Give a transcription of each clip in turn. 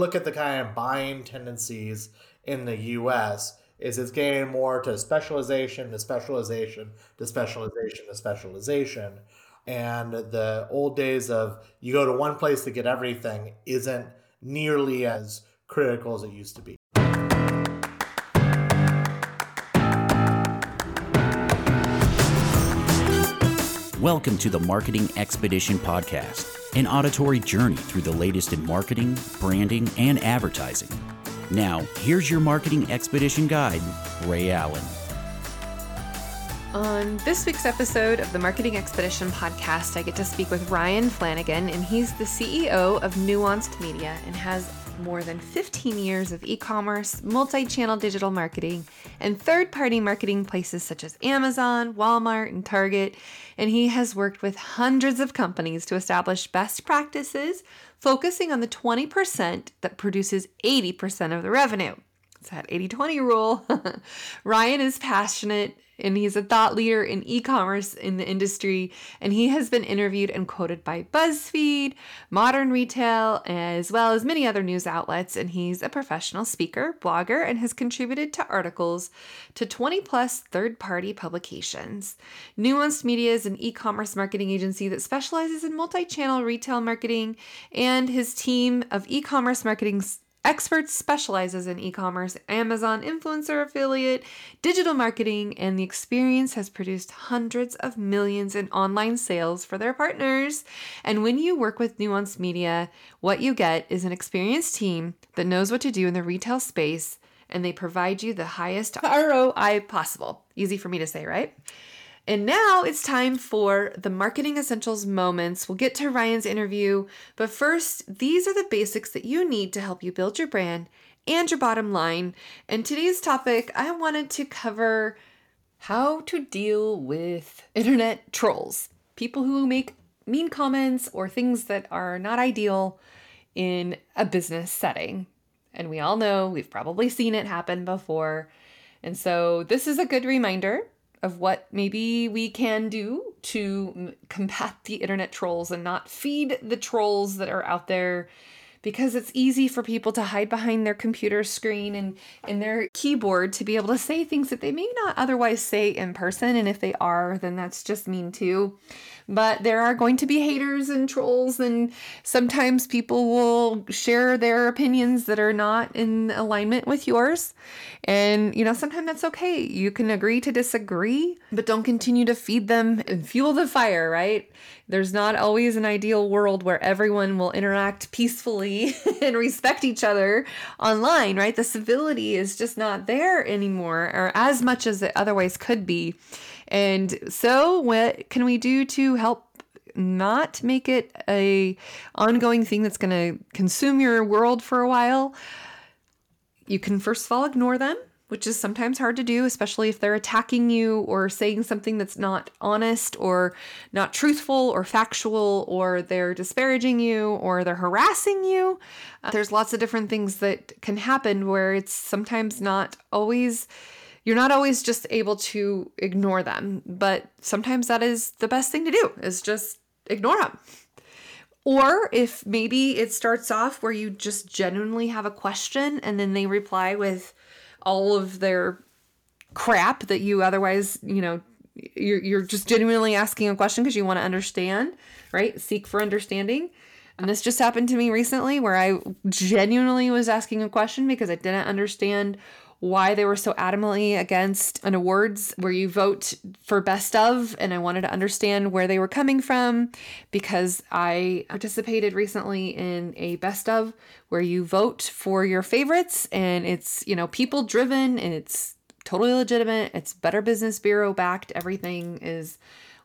look at the kind of buying tendencies in the US, is it's getting more to specialization to specialization to specialization to specialization. And the old days of you go to one place to get everything isn't nearly as critical as it used to be. Welcome to the Marketing Expedition Podcast, an auditory journey through the latest in marketing, branding, and advertising. Now, here's your Marketing Expedition guide, Rae Allen. On this week's episode of the Marketing Expedition podcast, I get to speak with Ryan Flanagan, and he's the CEO of Nuanced Media and has more than 15 years of e commerce, multi channel digital marketing, and third party marketing places such as Amazon, Walmart, and Target. And he has worked with hundreds of companies to establish best practices, focusing on the 20% that produces 80% of the revenue. It's that 80 20 rule. Ryan is passionate and he's a thought leader in e commerce in the industry. And he has been interviewed and quoted by BuzzFeed, Modern Retail, as well as many other news outlets. And he's a professional speaker, blogger, and has contributed to articles to 20 plus third party publications. Nuanced Media is an e commerce marketing agency that specializes in multi channel retail marketing, and his team of e commerce marketing Experts specializes in e-commerce, Amazon influencer affiliate, digital marketing, and the experience has produced hundreds of millions in online sales for their partners. And when you work with Nuance Media, what you get is an experienced team that knows what to do in the retail space and they provide you the highest ROI possible. Easy for me to say, right? And now it's time for the Marketing Essentials moments. We'll get to Ryan's interview, but first, these are the basics that you need to help you build your brand and your bottom line. And today's topic, I wanted to cover how to deal with internet trolls, people who make mean comments or things that are not ideal in a business setting. And we all know we've probably seen it happen before. And so this is a good reminder of what maybe we can do to combat the internet trolls and not feed the trolls that are out there because it's easy for people to hide behind their computer screen and, and their keyboard to be able to say things that they may not otherwise say in person. And if they are, then that's just mean too. But there are going to be haters and trolls, and sometimes people will share their opinions that are not in alignment with yours. And, you know, sometimes that's okay. You can agree to disagree, but don't continue to feed them and fuel the fire, right? There's not always an ideal world where everyone will interact peacefully and respect each other online, right? The civility is just not there anymore, or as much as it otherwise could be. And so, what can we do to help not make it a ongoing thing that's going to consume your world for a while? You can first of all ignore them, which is sometimes hard to do, especially if they're attacking you or saying something that's not honest or not truthful or factual or they're disparaging you or they're harassing you. Uh, there's lots of different things that can happen where it's sometimes not always you're not always just able to ignore them, but sometimes that is the best thing to do is just ignore them. Or if maybe it starts off where you just genuinely have a question and then they reply with all of their crap that you otherwise, you know, you're, you're just genuinely asking a question because you want to understand, right? Seek for understanding. And this just happened to me recently where I genuinely was asking a question because I didn't understand why they were so adamantly against an awards where you vote for best of and I wanted to understand where they were coming from because I participated recently in a best of where you vote for your favorites and it's, you know, people driven and it's totally legitimate. It's Better Business Bureau backed. Everything is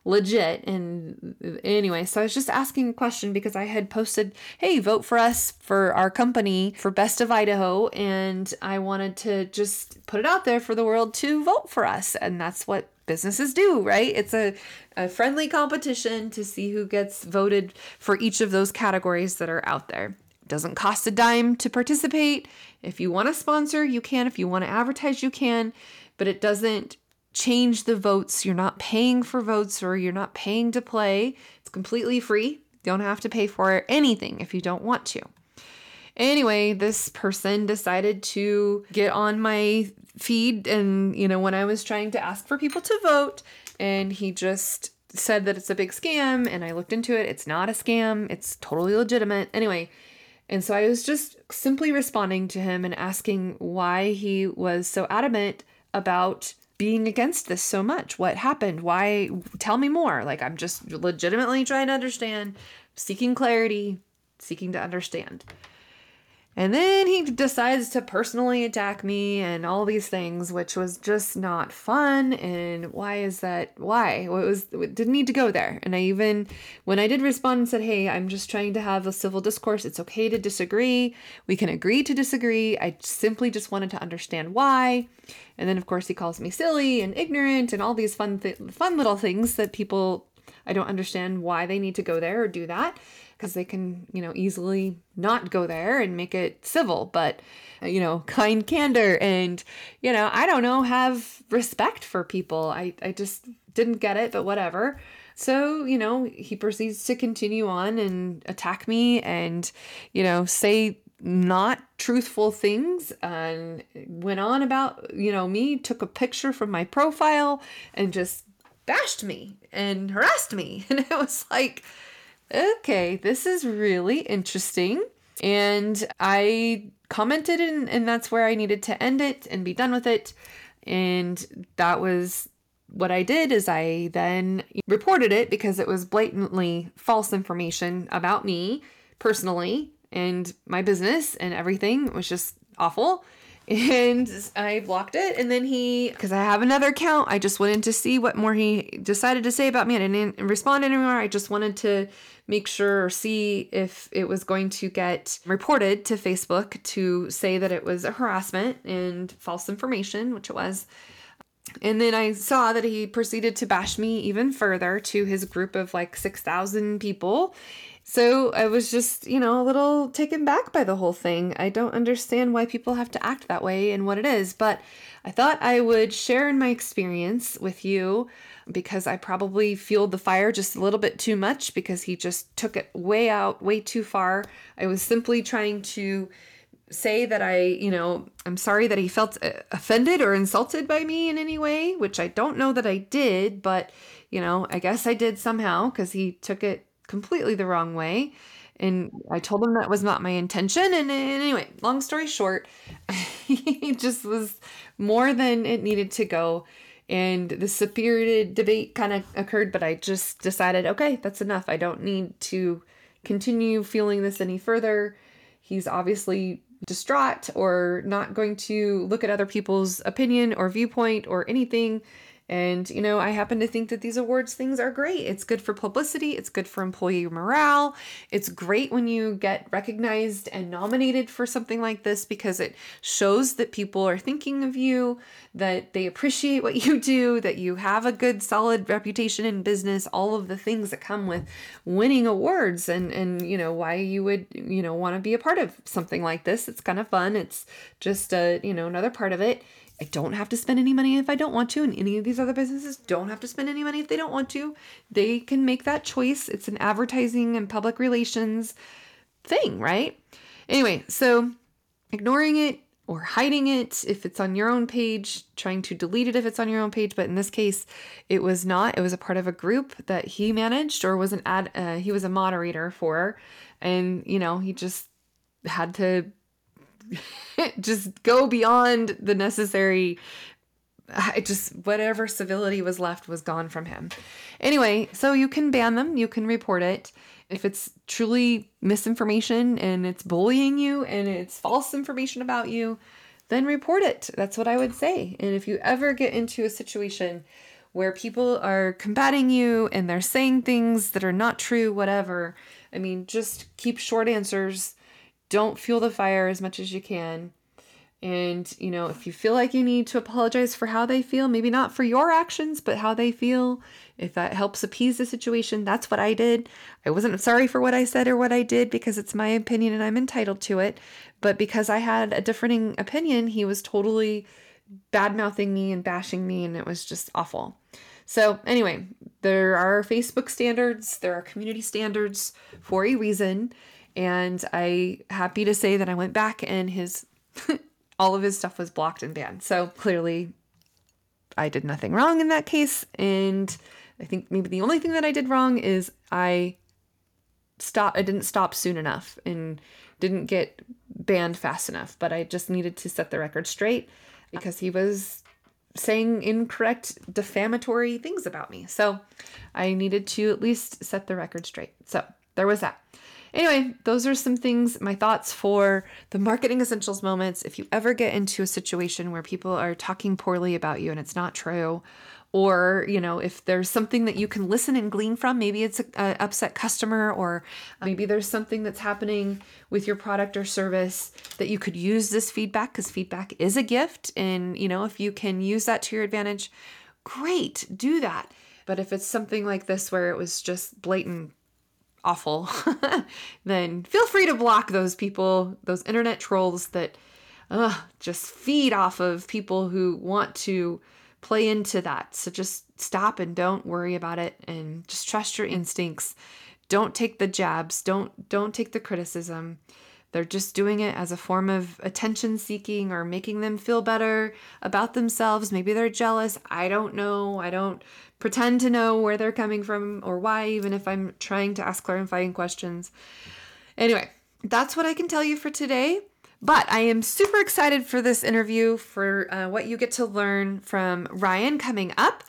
legit. And anyway, so I was just asking a question because I had posted, hey, vote for us for our company for Best of Idaho. And I wanted to just put it out there for the world to vote for us. And that's what businesses do, right? It's a, a friendly competition to see who gets voted for each of those categories that are out there. Doesn't cost a dime to participate. If you want to sponsor, you can. If you want to advertise, you can. But it doesn't change the votes. You're not paying for votes or you're not paying to play. It's completely free. You don't have to pay for anything if you don't want to. Anyway, this person decided to get on my feed and, you know, when I was trying to ask for people to vote, and he just said that it's a big scam and I looked into it. It's not a scam. It's totally legitimate. Anyway, and so I was just simply responding to him and asking why he was so adamant about being against this so much. What happened? Why? Tell me more. Like, I'm just legitimately trying to understand, seeking clarity, seeking to understand. And then he decides to personally attack me and all these things, which was just not fun. And why is that? Why? it was it didn't need to go there. And I even when I did respond and said, "Hey, I'm just trying to have a civil discourse. It's okay to disagree. We can agree to disagree. I simply just wanted to understand why." And then of course he calls me silly and ignorant and all these fun th- fun little things that people I don't understand why they need to go there or do that because they can, you know, easily not go there and make it civil, but, you know, kind candor and, you know, I don't know, have respect for people. I, I just didn't get it, but whatever. So, you know, he proceeds to continue on and attack me and, you know, say not truthful things and went on about, you know, me, took a picture from my profile and just bashed me and harassed me. And it was like, okay, this is really interesting. And I commented, and, and that's where I needed to end it and be done with it. And that was what I did is I then reported it because it was blatantly false information about me personally and my business and everything. It was just awful and I blocked it. And then he, because I have another account, I just wanted to see what more he decided to say about me. I didn't respond anymore. I just wanted to make sure or see if it was going to get reported to Facebook to say that it was a harassment and false information, which it was. And then I saw that he proceeded to bash me even further to his group of like 6,000 people. So I was just, you know, a little taken back by the whole thing. I don't understand why people have to act that way and what it is, but I thought I would share in my experience with you because I probably fueled the fire just a little bit too much because he just took it way out, way too far. I was simply trying to say that I, you know, I'm sorry that he felt uh, offended or insulted by me in any way, which I don't know that I did, but, you know, I guess I did somehow because he took it completely the wrong way. And I told him that was not my intention. And, anyway, long story short, he just was more than it needed to go. And the spirited debate kind of occurred, but I just decided, okay, that's enough. I don't need to continue feeling this any further. He's obviously distraught or not going to look at other people's opinion or viewpoint or anything and, you know, I happen to think that these awards things are great. It's good for publicity, it's good for employee morale. It's great when you get recognized and nominated for something like this because it shows that people are thinking of you, that they appreciate what you do, that you have a good solid reputation in business, all of the things that come with winning awards and and you know, why you would, you know, want to be a part of something like this. It's kind of fun. It's just a, you know, another part of it I don't have to spend any money if I don't want to, and any of these other businesses don't have to spend any money if they don't want to. They can make that choice. It's an advertising and public relations thing, right? Anyway, so ignoring it or hiding it if it's on your own page, trying to delete it if it's on your own page, but in this case, it was not. It was a part of a group that he managed or was an ad. Uh, he was a moderator for, and you know he just had to just go beyond the necessary I just whatever civility was left was gone from him. Anyway, so you can ban them, you can report it. If it's truly misinformation and it's bullying you and it's false information about you, then report it. That's what I would say. And if you ever get into a situation where people are combating you and they're saying things that are not true, whatever, I mean, just keep short answers don't fuel the fire as much as you can. And, you know, if you feel like you need to apologize for how they feel, maybe not for your actions, but how they feel, if that helps appease the situation, that's what I did. I wasn't sorry for what I said or what I did because it's my opinion and I'm entitled to it. But because I had a differing opinion, he was totally bad mouthing me and bashing me, and it was just awful. So, anyway, there are Facebook standards, there are community standards for a reason And I happy to say that I went back and his all of his stuff was blocked and banned. So clearly I did nothing wrong in that case. And I think maybe the only thing that I did wrong is I stopped I didn't stop soon enough and didn't get banned fast enough. But I just needed to set the record straight because he was saying incorrect defamatory things about me. So I needed to at least set the record straight. So there was that. Anyway, those are some things, my thoughts for the marketing essentials moments. If you ever get into a situation where people are talking poorly about you and it's not true, or you know if there's something that you can listen and glean from maybe it's an upset customer or maybe there's something that's happening with your product or service that you could use this feedback because feedback is a gift and you know if you can use that to your advantage great do that but if it's something like this where it was just blatant awful then feel free to block those people those internet trolls that just feed off of people who want to play into that. So just stop and don't worry about it and just trust your instincts. Don't take the jabs. Don't don't take the criticism. They're just doing it as a form of attention seeking or making them feel better about themselves. Maybe they're jealous. I don't know. I don't pretend to know where they're coming from or why, even if I'm trying to ask clarifying questions. Anyway, that's what I can tell you for today. But I am super excited for this interview, for uh, what you get to learn from Ryan coming up.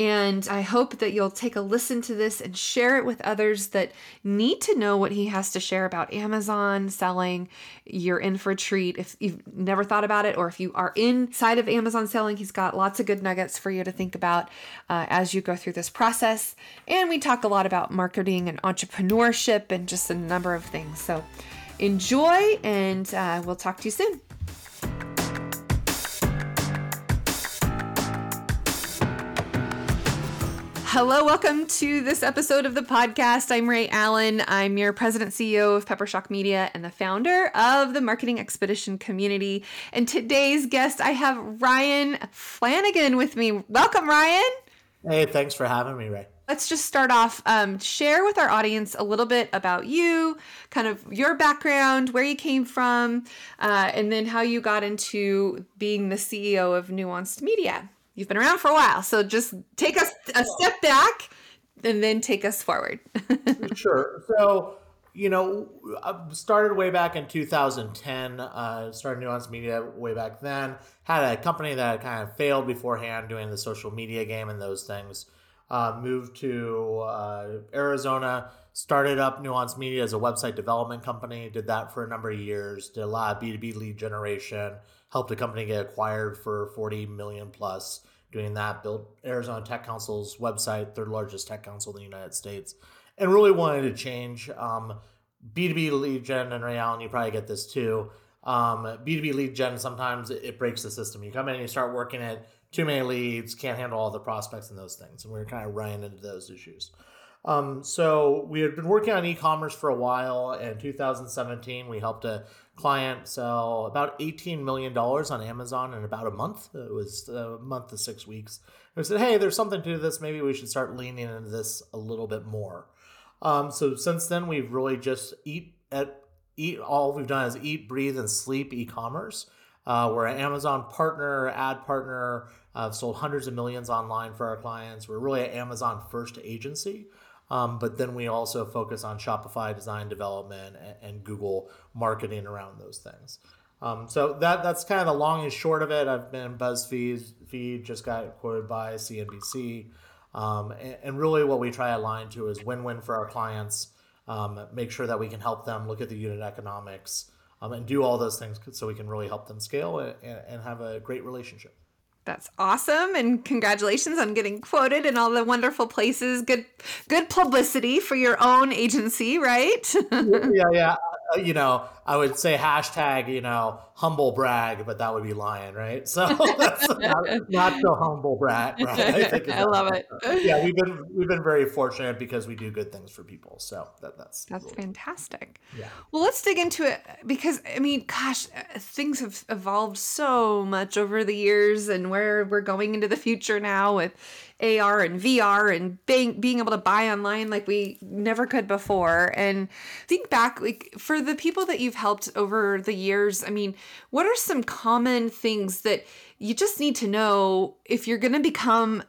And I hope that you'll take a listen to this and share it with others that need to know what he has to share about Amazon selling. You're in for a treat if you've never thought about it, or if you are inside of Amazon selling, he's got lots of good nuggets for you to think about uh, as you go through this process. And we talk a lot about marketing and entrepreneurship and just a number of things. So, enjoy, and uh, we'll talk to you soon. Hello, welcome to this episode of the podcast. I'm Rae Allen. I'm your president CEO of Peppershock Media and the founder of the Marketing Expedition community. And today's guest, I have Ryan Flanagan with me. Welcome, Ryan. Hey, thanks for having me, Rae let's just start off. Um, share with our audience a little bit about you, kind of your background, where you came from, uh, and then how you got into being the CEO of Nuanced Media. You've been around for a while, so just take us a step back and then take us forward. sure. So, you know, I started way back in 2010. Uh, started Nuance Media way back then. Had a company that kind of failed beforehand doing the social media game and those things uh, moved to uh, Arizona, started up Nuance Media as a website development company, did that for a number of years, did a lot of B2B lead generation, helped a company get acquired for 40 million plus doing that, built Arizona Tech Council's website, third largest tech council in the United States, and really wanted to change um, B2B lead gen. And Rae Allen, you probably get this too. Um, B2B lead gen, sometimes it, breaks the system. You come in and you start working it too many leads, can't handle all the prospects and those things. And we are kind of running into those issues. Um, so we had been working on e-commerce for a while. In 2017, we helped a client sell about 18 million dollars on Amazon in about a month. It was a month to six weeks. We said, "Hey, there's something to this. Maybe we should start leaning into this a little bit more." Um, so since then, we've really just eat at eat. All we've done is eat, breathe, and sleep e-commerce. Uh, we're an Amazon partner, ad partner. I've sold hundreds of millions online for our clients. We're really an Amazon first agency. Um, but then we also focus on Shopify design development and, and Google marketing around those things. Um, so that that's kind of the long and short of it. I've been BuzzFeed, feed just got quoted by CNBC, um, and, and, really what we try to align to is win-win for our clients. Um, make sure that we can help them look at the unit economics um, and do all those things so we can really help them scale and, and have a great relationship. That's awesome and congratulations on getting quoted in all the wonderful places. Good good publicity for your own agency, right? yeah, yeah. Uh, you know, I would say hashtag, you know, humble brag, but that would be lying, right? So that's not, not so humble brag. Right? I, I love it. Yeah, we've been we've been very fortunate because we do good things for people. So that, that's that's cool. fantastic. Yeah. Well, let's dig into it because I mean, gosh, things have evolved so much over the years, and where we're going into the future now with AR and VR and being being able to buy online like we never could before. And think back, like for the people that you've helped over the years, I mean, what are some common things that you just need to know if you're going to become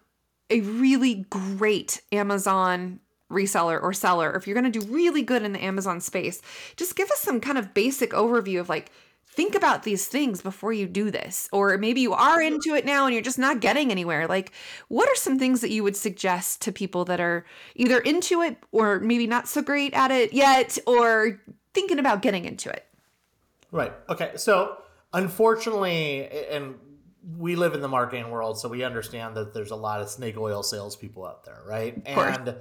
a really great Amazon reseller or seller, or if you're going to do really good in the Amazon space? Just give us some kind of basic overview of like think about these things before you do this. Or maybe you are into it now and you're just not getting anywhere. Like, what are some things that you would suggest to people that are either into it or maybe not so great at it yet or thinking about getting into it? Right. Okay. So, unfortunately, and we live in the marketing world, so we understand that there's a lot of snake oil salespeople out there, right? And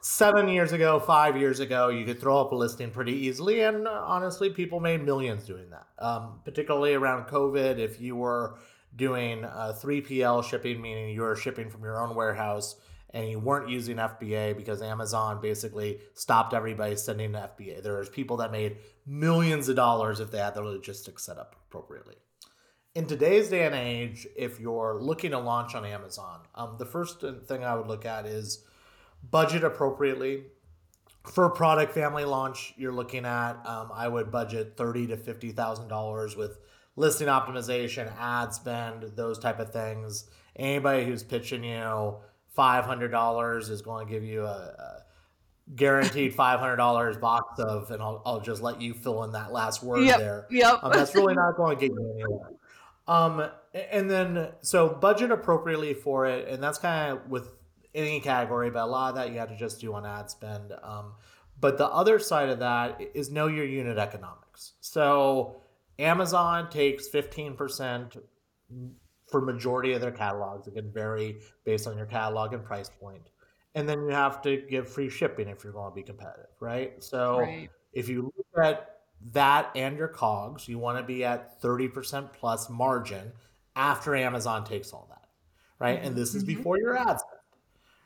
seven years ago, five years ago, you could throw up a listing pretty easily, and uh, honestly, people made millions doing that. Um, particularly around COVID, if you were doing uh, 3PL shipping, meaning you were shipping from your own warehouse and you weren't using FBA because Amazon basically stopped everybody sending to FBA. There was people that made millions of dollars if they had the logistics set up appropriately. In today's day and age, if you're looking to launch on Amazon, um, the first thing I would look at is budget appropriately. For a product family launch, you're looking at um, I would budget thirty to fifty thousand dollars with listing optimization, ad spend, those type of things. Anybody who's pitching you five hundred dollars is going to give you a, a guaranteed five hundred dollars box of, and I'll, I'll just let you fill in that last word yep, there. Yep, um, that's really not going to get you anywhere. Um, and then so budget appropriately for it, and that's kind of with any category, but a lot of that you have to just do on ad spend. Um, but the other side of that is know your unit economics. So Amazon takes 15% for majority of their catalogs. It can vary based on your catalog and price point. And then you have to give free shipping if you're going to be competitive, right? So right. if you look at that and your cogs, you want to be at 30% plus margin after Amazon takes all that, right? Mm-hmm. And this is mm-hmm. before your ads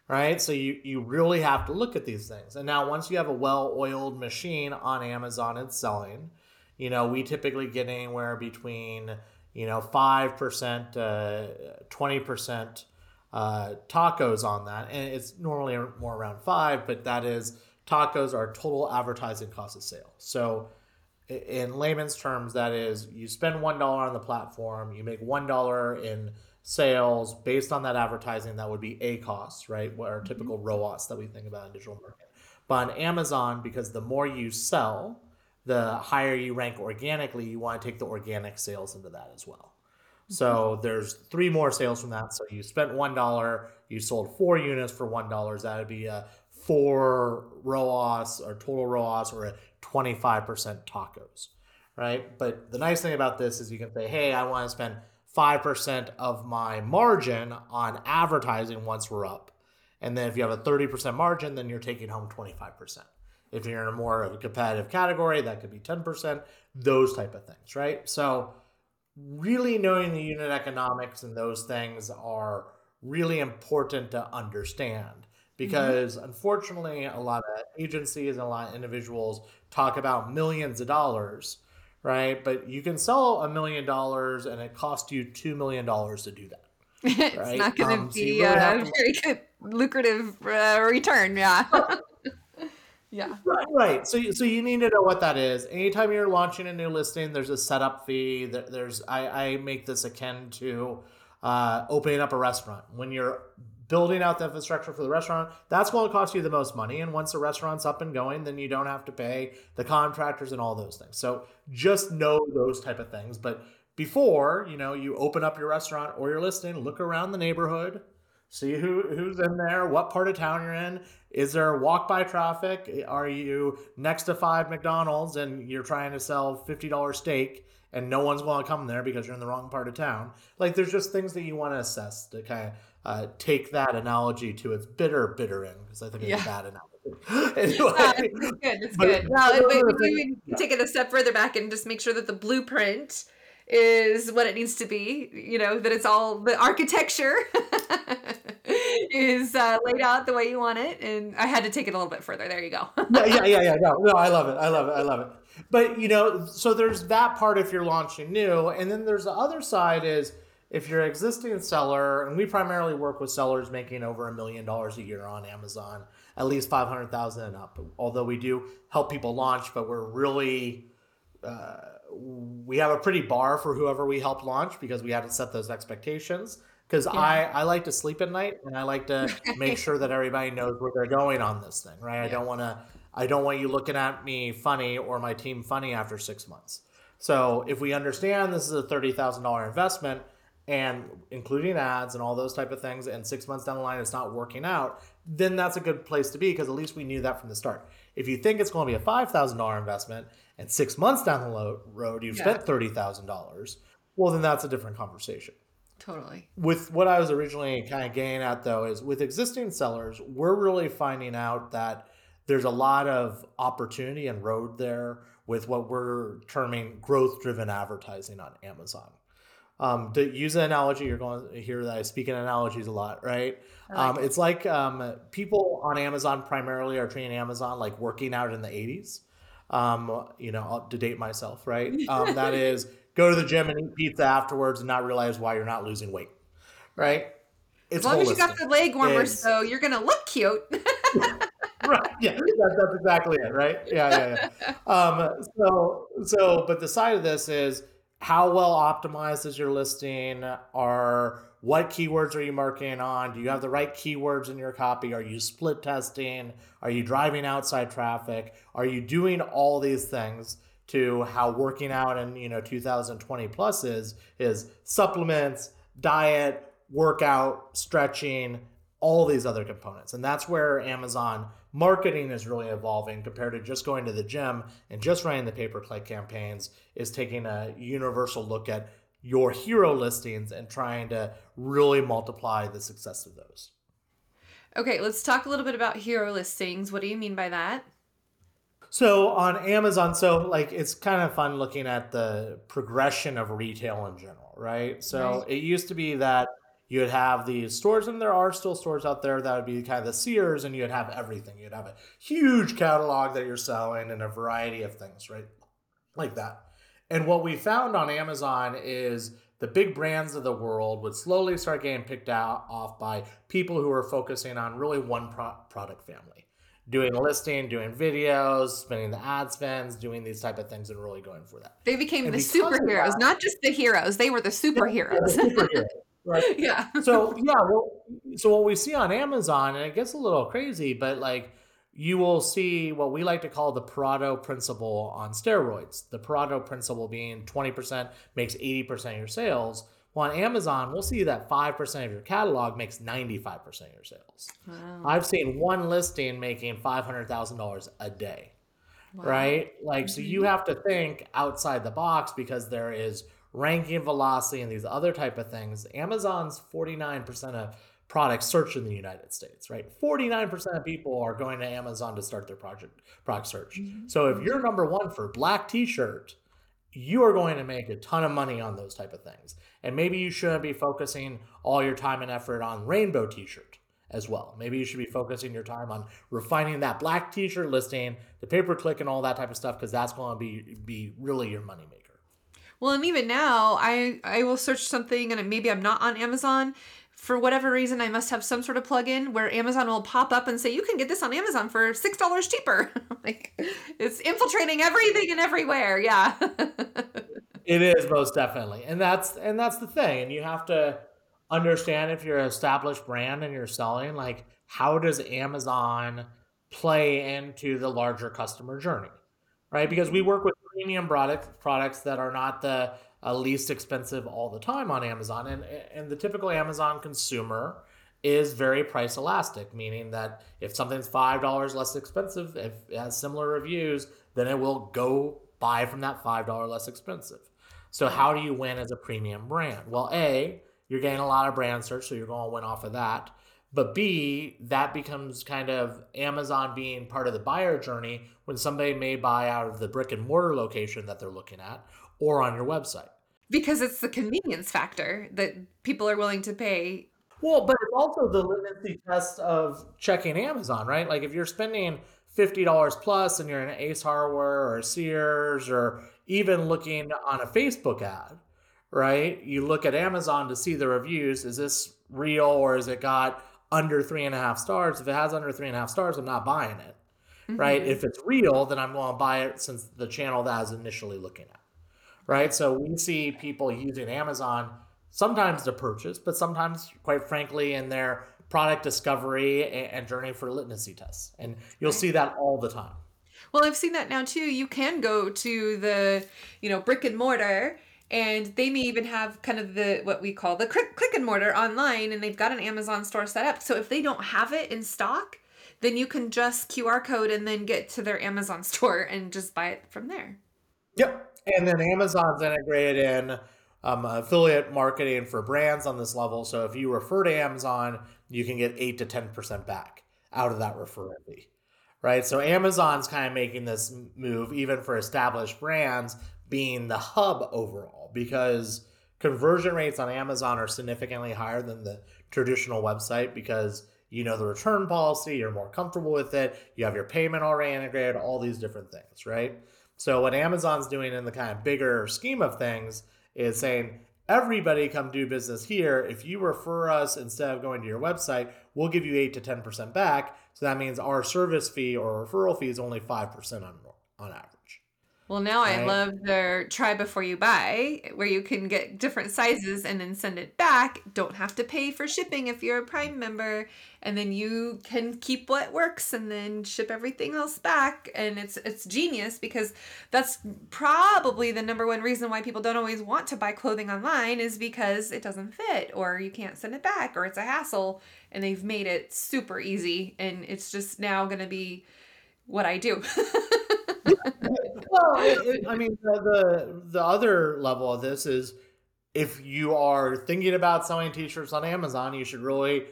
right? So you you really have to look at these things. And now once you have a well-oiled machine on Amazon and selling, you know, we typically get anywhere between, you know, 5%, uh, 20% uh, TACoS on that. And it's normally more around 5, but that is TACoS are total advertising cost of sale. So in layman's terms, that is you spend $1 on the platform, you make $1 in sales based on that advertising that would be a cost right? What are mm-hmm. typical ROAS that we think about in digital marketing. But on amazon because the more you sell the higher you rank organically you want to take the organic sales into that as well. So mm-hmm. there's three more sales from that. So you spent one dollar you sold four units for one dollars that would be a four ROAS or total ROAS or a 25% TACoS right? But the nice thing about this is you can say hey i want to spend 5% of my margin on advertising once we're up. And then if you have a 30% margin, then you're taking home 25%. If you're in a more of a competitive category, that could be 10%, those type of things, right? So really knowing the unit economics and those things are really important to understand because mm-hmm. unfortunately a lot of agencies and a lot of individuals talk about millions of dollars right? But you can sell a million dollars and it costs you two million dollars to do that. Right? it's not going um, to be a very good lucrative uh, return. Yeah. yeah. Right, right. So, so you need to know what that is. Anytime you're launching a new listing, there's a setup fee. There's I, I make this akin to uh, opening up a restaurant. When you're building out the infrastructure for the restaurant, that's going to cost you the most money. And once the restaurant's up and going, then you don't have to pay the contractors and all those things. So just know those type of things. But before, you know, you open up your restaurant or your listing, look around the neighborhood, see who who's in there, what part of town you're in. Is there walk by traffic? Are you next to five McDonald's and you're trying to sell $50 steak? and no one's going to come there because you're in the wrong part of town. Like there's just things that you want to assess to kind of uh, take that analogy to its bitter, bitter end because I think it's yeah. a bad analogy. anyway, it's good. It's but- good. Well, but but one of the we can take it a step further back and just make sure that the blueprint is what it needs to be. You know that it's all the architecture is uh, laid out the way you want it. And I had to take it a little bit further. There you go. yeah, yeah, yeah, yeah. No, no, I love it. I love it. I love it. But you know, so there's that part if you're launching new, and then there's the other side is if you're an existing seller, and we primarily work with sellers making over a million dollars a year on Amazon, at least five hundred thousand and up. Although we do help people launch, but we're really uh, we have a pretty bar for whoever we help launch because we had to set those expectations. Because I, I like to sleep at night and I like to make sure that everybody knows where they're going on this thing, right? I don't want to I don't want you looking at me funny or my team funny after six months. So if we understand this is a thirty thousand dollar investment and including ads and all those type of things, and six months down the line it's not working out, then that's a good place to be because at least we knew that from the start. If you think it's going to be a five thousand dollar investment and six months down the lo- road you've Yeah. spent thirty thousand dollars, well then that's a different conversation totally. with what I was originally kind of getting at though is with existing sellers, we're really finding out that there's a lot of opportunity and road there with what we're terming growth driven advertising on Amazon. Um, to use an analogy, you're going to hear that I speak in analogies a lot, right? Like um, it's like um, people on Amazon primarily are treating Amazon like working out in the 80s. Um, you know, I'll- to date myself, right? Um, that is go to the gym and eat pizza afterwards and not realize why you're not losing weight, right? It's As long as you got the leg warmers, It's- though, you're gonna look cute. right yeah that, that's exactly it right yeah yeah yeah um so so but the side of this is how well optimized is your listing? Are what keywords are you marketing on? Do you have the right keywords in your copy? Are you split testing? Are you driving outside traffic? Are you doing all these things to how working out in you know 2020 plus is is supplements diet workout stretching all these other components. And that's where Amazon marketing is really evolving compared to just going to the gym and just running the pay per click campaigns, is taking a universal look at your hero listings and trying to really multiply the success of those. okay, let's talk a little bit about hero listings. What do you mean by that? So on Amazon, so like it's kind of fun looking at the progression of retail in general, right? So Right. it used to be that you'd have these stores, and there are still stores out there that would be kind of the Sears, and you'd have everything. You'd have a huge catalog that you're selling and a variety of things, right? Like that. And what we found on Amazon is the big brands of the world would slowly start getting picked out off by people who are focusing on really one pro- product family doing listing, doing videos, spending the ad spends, doing these type of things, and really going for that. They became And the superheroes, that- not just the heroes. They were the superheroes. The superhero, right? yeah. So yeah, well, so what we see on Amazon, and it gets a little crazy, but like you will see what we like to call the Pareto principle on steroids. The Pareto principle being 20% makes 80% of your sales. Well, on Amazon, we'll see that 5% of your catalog makes 95% of your sales. Wow. I've seen one listing making $500,000 a day. Wow. right? Like, so you mm-hmm. have to think outside the box because there is ranking velocity and these other type of things. Amazon's 49% of products searched in the United States, right? 49% of people are going to Amazon to start their project product search. Mm-hmm. So if you're number one for black t-shirt, you are going to make a ton of money on those type of things. And maybe you shouldn't be focusing all your time and effort on rainbow t-shirt as well. Maybe you should be focusing your time on refining that black t-shirt listing, the pay-per-click and all that type of stuff because that's going to be be really your moneymaker. Well, and even now, I I will search something, and maybe I'm not on Amazon. For whatever reason, I must have some sort of plugin where Amazon will pop up and say, "You can get this on Amazon for six dollars cheaper." like it's infiltrating everything and everywhere. Yeah. It is most definitely. And that's and that's the thing. And you have to understand if you're an established brand and you're selling, like how does Amazon play into the larger customer journey? Right? Because we work with premium products products that are not the uh, least expensive all the time on Amazon. And and the typical Amazon consumer is very price elastic, meaning that if something's five dollars less expensive, if it has similar reviews, then it will go buy from that five dollar less expensive. So how do you win as a premium brand? Well, A, you're getting a lot of brand search, so you're going to win off of that. But B, that becomes kind of Amazon being part of the buyer journey when somebody may buy out of the brick and mortar location that they're looking at or on your website. Because it's the convenience factor that people are willing to pay. Well, but it's also the litmus test of checking Amazon, right? Like if you're spending $50 plus and you're in Ace Hardware or Sears or even looking on a Facebook ad, right? You look at Amazon to see the reviews. Is this real or is it got under three and a half stars? If it has under three and a half stars, I'm not buying it, mm-hmm. right? If it's real, then I'm going to buy it since the channel that I was initially looking at, right? So we see people using Amazon sometimes to purchase, but sometimes, quite frankly, in their product discovery and journey for litmus tests. And you'll see that all the time. Well, I've seen that now too. You can go to the, you know, brick and mortar and they may even have kind of the what we call the click, click and mortar online and they've got an Amazon store set up. So if they don't have it in stock, then you can just QR code and then get to their Amazon store and just buy it from there. Yep. And then Amazon's integrated in um, affiliate marketing for brands on this level. So if you refer to Amazon, you can get 8 to 10% back out of that referral fee. Right? So Amazon's kind of making this move even for established brands being the hub overall because conversion rates on Amazon are significantly higher than the traditional website because you know the return policy, you're more comfortable with it, you have your payment already integrated, all these different things, right? So what Amazon's doing in the kind of bigger scheme of things is saying everybody come do business here. If you refer us instead of going to your website, we'll give you 8 to 10% back. So that means our service fee or referral fee is only 5% on, on average. Well, now right? I love their try before you buy, where you can get different sizes and then send it back. Don't have to pay for shipping if you're a Prime member, and then you can keep what works and then ship everything else back. And it's it's genius because that's probably the number one reason why people don't always want to buy clothing online is because it doesn't fit or you can't send it back or it's a hassle. And they've made it super easy, and it's just now going to be what I do. well, it, it, I mean, the, the the other level of this is if you are thinking about selling t-shirts on Amazon, you should really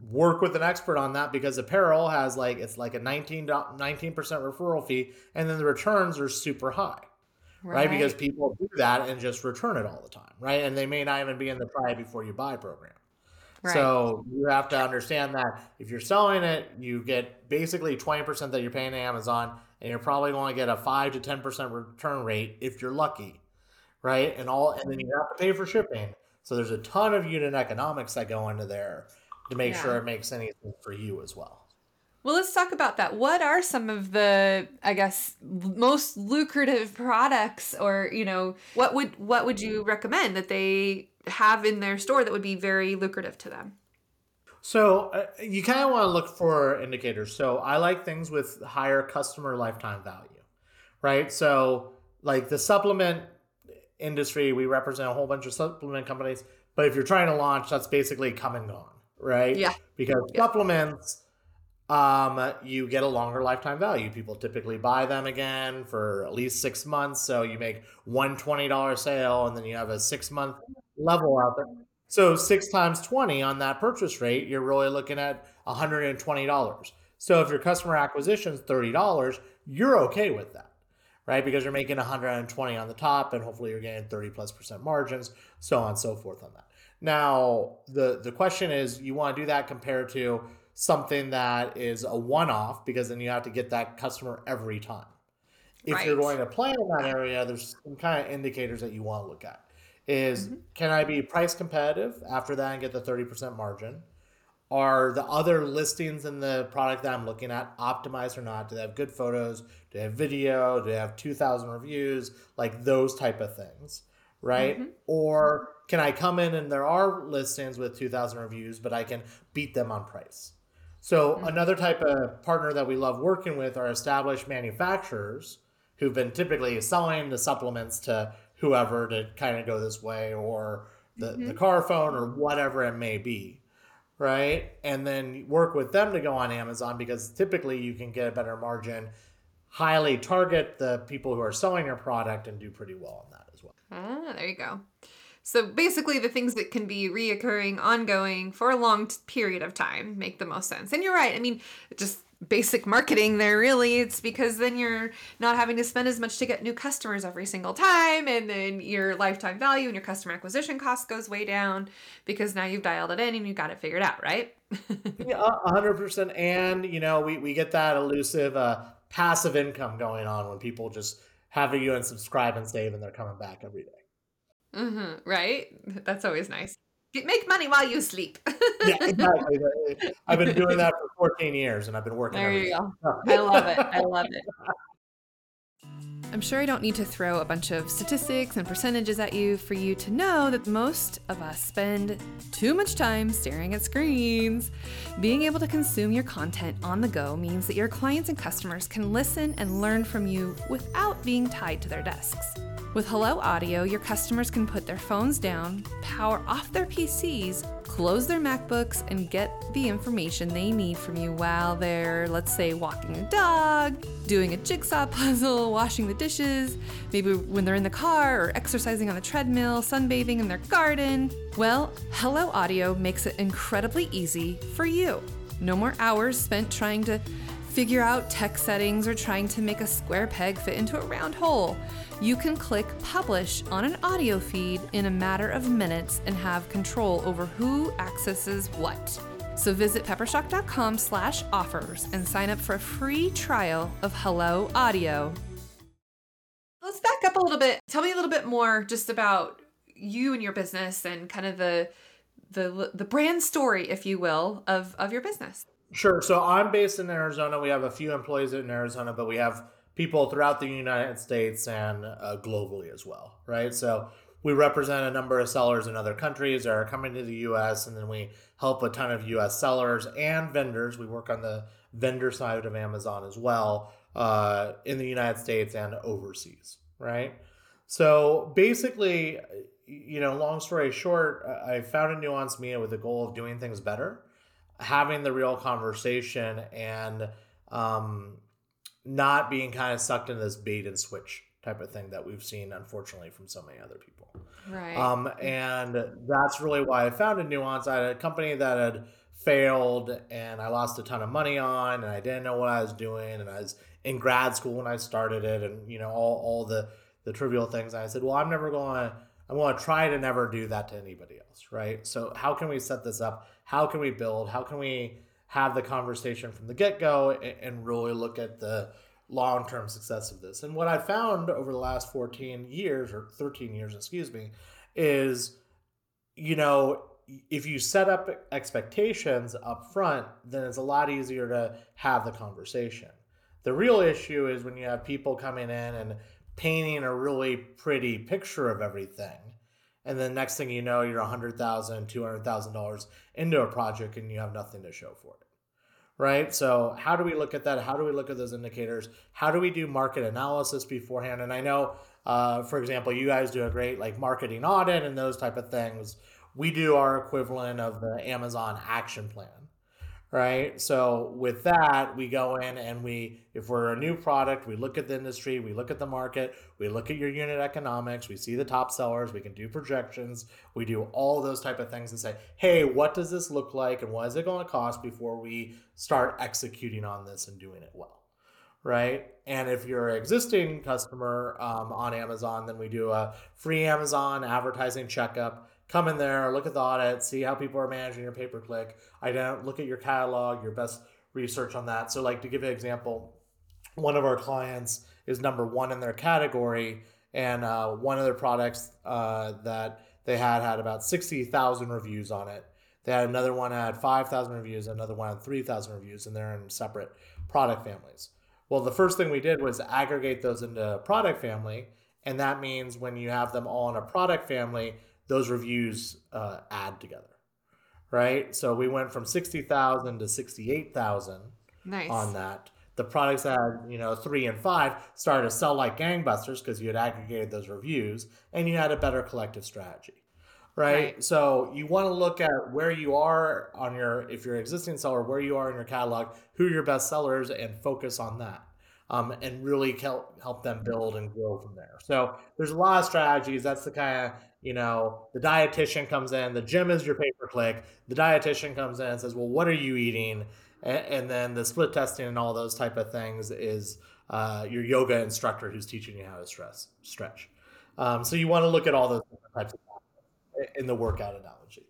work with an expert on that because apparel has like it's like a 19 percent referral fee, and then the returns are super high. Right. right. Because people do that and just return it all the time. Right. And they may not even be in the try before you buy program. Right. So you have to understand that if you're selling it, you get basically 20% that you're paying to Amazon, and you're probably going to get a 5 to 10% return rate if you're lucky. Right. And all, and then you have to pay for shipping. So there's a ton of unit economics that go into there to make yeah. sure it makes anything for you as well. Well, let's talk about that. What are some of the, I guess, most lucrative products, or you know, what would what would you recommend that they have in their store that would be very lucrative to them? So uh, you kind of want to look for indicators. So I like things with higher customer lifetime value, right? So like the supplement industry, we represent a whole bunch of supplement companies. But if you're trying to launch, that's basically come and gone, right? Yeah. Because yeah. supplements, um, you get a longer lifetime value. People typically buy them again for at least six months. So you make one $20 sale and then you have a six month level out there. So six times 20 on that purchase rate, you're really looking at $120. So if your customer acquisition is $30, you're okay with that, right? Because you're making 120 on the top and hopefully you're getting 30 plus percent margins, so on and so forth on that. Now, the, the question is you want to do that compared to something that is a one off because then you have to get that customer every time. If right. you're going to plan in that area, there's some kind of indicators that you want to look at is mm-hmm. can I be price competitive after that and get the 30% margin? Are the other listings in the product that I'm looking at optimized or not? Do they have good photos? Do they have video? Do they have 2,000 reviews? Like those type of things, right? Mm-hmm. Or can I come in and there are listings with 2,000 reviews, but I can beat them on price? So mm-hmm. another type of partner that we love working with are established manufacturers who've been typically selling the supplements to whoever to kind of go this way or the, mm-hmm. the car phone or whatever it may be right and then work with them to go on amazon because typically you can get a better margin highly target the people who are selling your product and do pretty well on that as well ah there you go So basically, the things that can be reoccurring, ongoing for a long t- period of time make the most sense. And you're right. I mean, just basic marketing there really. It's because then you're not having to spend as much to get new customers every single time and then your lifetime value and your customer acquisition cost goes way down because now you've dialed it in and you got it figured out right? Yeah 100% and you know we, we get that elusive uh, passive income going on when people just have you and subscribe and save and they're coming back every day. Mm-hmm, right? That's always nice. Make money while you sleep. yeah, exactly. I've been doing that for 14 years and I've been working. There you go. Oh. I love it. I love it. I'm sure I don't need to throw a bunch of statistics and percentages at you for you to know that most of us spend too much time staring at screens. Being able to consume your content on the go means that your clients and customers can listen and learn from you without being tied to their desks. With Hello Audio, your customers can put their phones down, power off their PCs, close their MacBooks, and get the information they need from you while they're, let's say, walking a dog, doing a jigsaw puzzle, washing the dishes, maybe when they're in the car or exercising on the treadmill, sunbathing in their garden. Well, Hello Audio makes it incredibly easy for you. No more hours spent trying to figure out tech settings or trying to make a square peg fit into a round hole you can click publish on an audio feed in a matter of minutes and have control over who accesses what. So visit peppershock.com slash offers and sign up for a free trial of Hello Audio. Let's back up a little bit. Tell me a little bit more just about you and your business and kind of the the the brand story, if you will, of of your business. Sure. So I'm based in Arizona. We have a few employees in Arizona, but we have people throughout the United States and uh, globally as well, right? So we represent a number of sellers in other countries that are coming to the US, and then we help a ton of US sellers and vendors. We work on the vendor side of Amazon as well uh, in the United States and overseas, right? So basically, you know, long story short, I found a Nuance Media with the goal of doing things better, having the real conversation, and um, not being kind of sucked into this bait and switch type of thing that we've seen unfortunately from so many other people. Right. Um and that's really why i founded nuance. I had a company that had failed and i lost a ton of money on and i didn't know what i was doing and i was in grad school when i started it and you know all, all the the trivial things. And i said well i'm never going to i'm going to try to never do that to anybody else right so how can we set this up how can we build how can we have the conversation from the get go and, really look at the long term success of this. And what I found over the last 14 years or 13 years, excuse me, is you know, if you set up expectations up front, then it's a lot easier to have the conversation. The real issue is when you have people coming in and painting a really pretty picture of everything. And then next thing you know, you're $100,000, $200,000 into a project and you have nothing to show for it right? So, how do we look at that? How do we look at those indicators? How do we do market analysis beforehand? And I know, uh, for example, you guys do a great like marketing audit and those type of things. We do our equivalent of the Amazon action plan right? So with that, we go in and we, if we're a new product, we look at the industry, we look at the market, we look at your unit economics, we see the top sellers, we can do projections, we do all those type of things and say, hey, what does this look like and what is it going to cost before we start executing on this and doing it well. Right. And if you're an existing customer um, on Amazon, then we do a free Amazon advertising checkup come in there, look at the audit, see how people are managing your pay per click. I don't look at your catalog, your best research on that. So, like to give an example, one of our clients is number one in their category, and uh, one of their products uh, that they had had about sixty thousand reviews on it. They had another one had five thousand reviews, another one had three thousand reviews, and they're in separate product families. Well, the first thing we did was aggregate those into a product family, and that means when you have them all in a product family, those reviews uh, add together, right? So we went from sixty thousand to sixty-eight thousand nice. on that. The products that had, you know three and five started to sell like gangbusters because you had aggregated those reviews and you had a better collective strategy, right? right. So you want to look at where you are on your if you're an existing seller, where you are in your catalog, who your best sellers, and focus on that. Um, and really help help them build and grow from there. So there's a lot of strategies. That's the kind of you know the dietitian comes in. The gym is your pay per click. The dietitian comes in and says, well, what are you eating? And, and then the split testing and all those type of things is uh, your yoga instructor who's teaching you how to stress stretch. Um, so you want to look at all those types of in the workout analogy.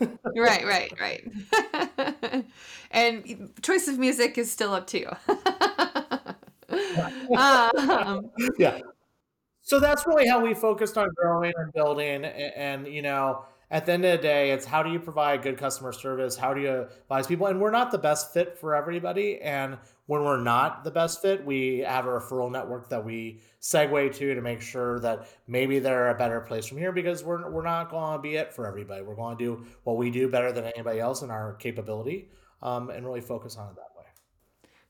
right, right, right. and choice of music is still up to you. um, yeah. So that's really how we focused on growing and building. And, and, you know, at the end of the day, it's how do you provide good customer service? How do you advise people? And we're not the best fit for everybody. And when we're not the best fit, we have a referral network that we segue to to make sure that maybe they're a better place from here because we're, we're not going to be it for everybody. We're going to do what we do better than anybody else in our capability um, and really focus on it that way.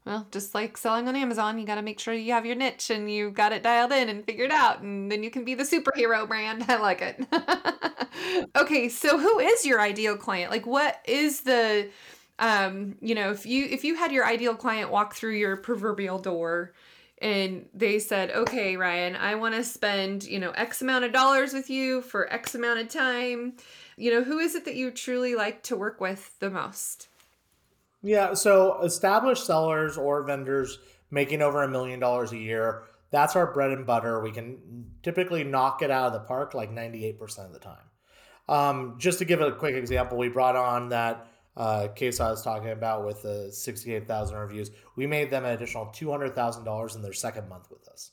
Well, just like selling on Amazon, you got to make sure you have your niche and you got it dialed in and figured out, and then you can be the superhero brand. I like it. okay, so who is your ideal client? Like, what is the, um, you know, if you if you had your ideal client walk through your proverbial door, and they said, "Okay, Ryan, I want to spend you know X amount of dollars with you for X amount of time," you know, who is it that you truly like to work with the most? Yeah, so established sellers or vendors making over a million dollars a year, that's our bread and butter. We can typically knock it out of the park like 98% of the time. Um, just to give a quick example, we brought on that uh, case I was talking about with the 68,000 reviews. We made them an additional $200,000 in their second month with us